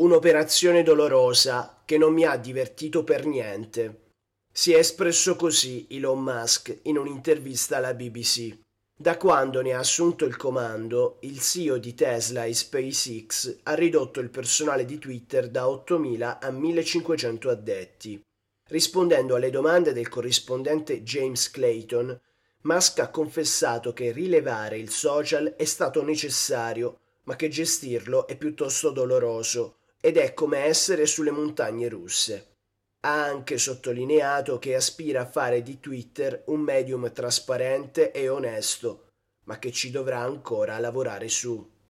Un'operazione dolorosa che non mi ha divertito per niente. Si è espresso così Elon Musk in un'intervista alla BBC. Da quando ne ha assunto il comando, il CEO di Tesla e SpaceX ha ridotto il personale di Twitter da 8.000 a 1.500 addetti. Rispondendo alle domande del corrispondente James Clayton, Musk ha confessato che rilevare il social è stato necessario, ma che gestirlo è piuttosto doloroso ed è come essere sulle montagne russe. Ha anche sottolineato che aspira a fare di Twitter un medium trasparente e onesto, ma che ci dovrà ancora lavorare su.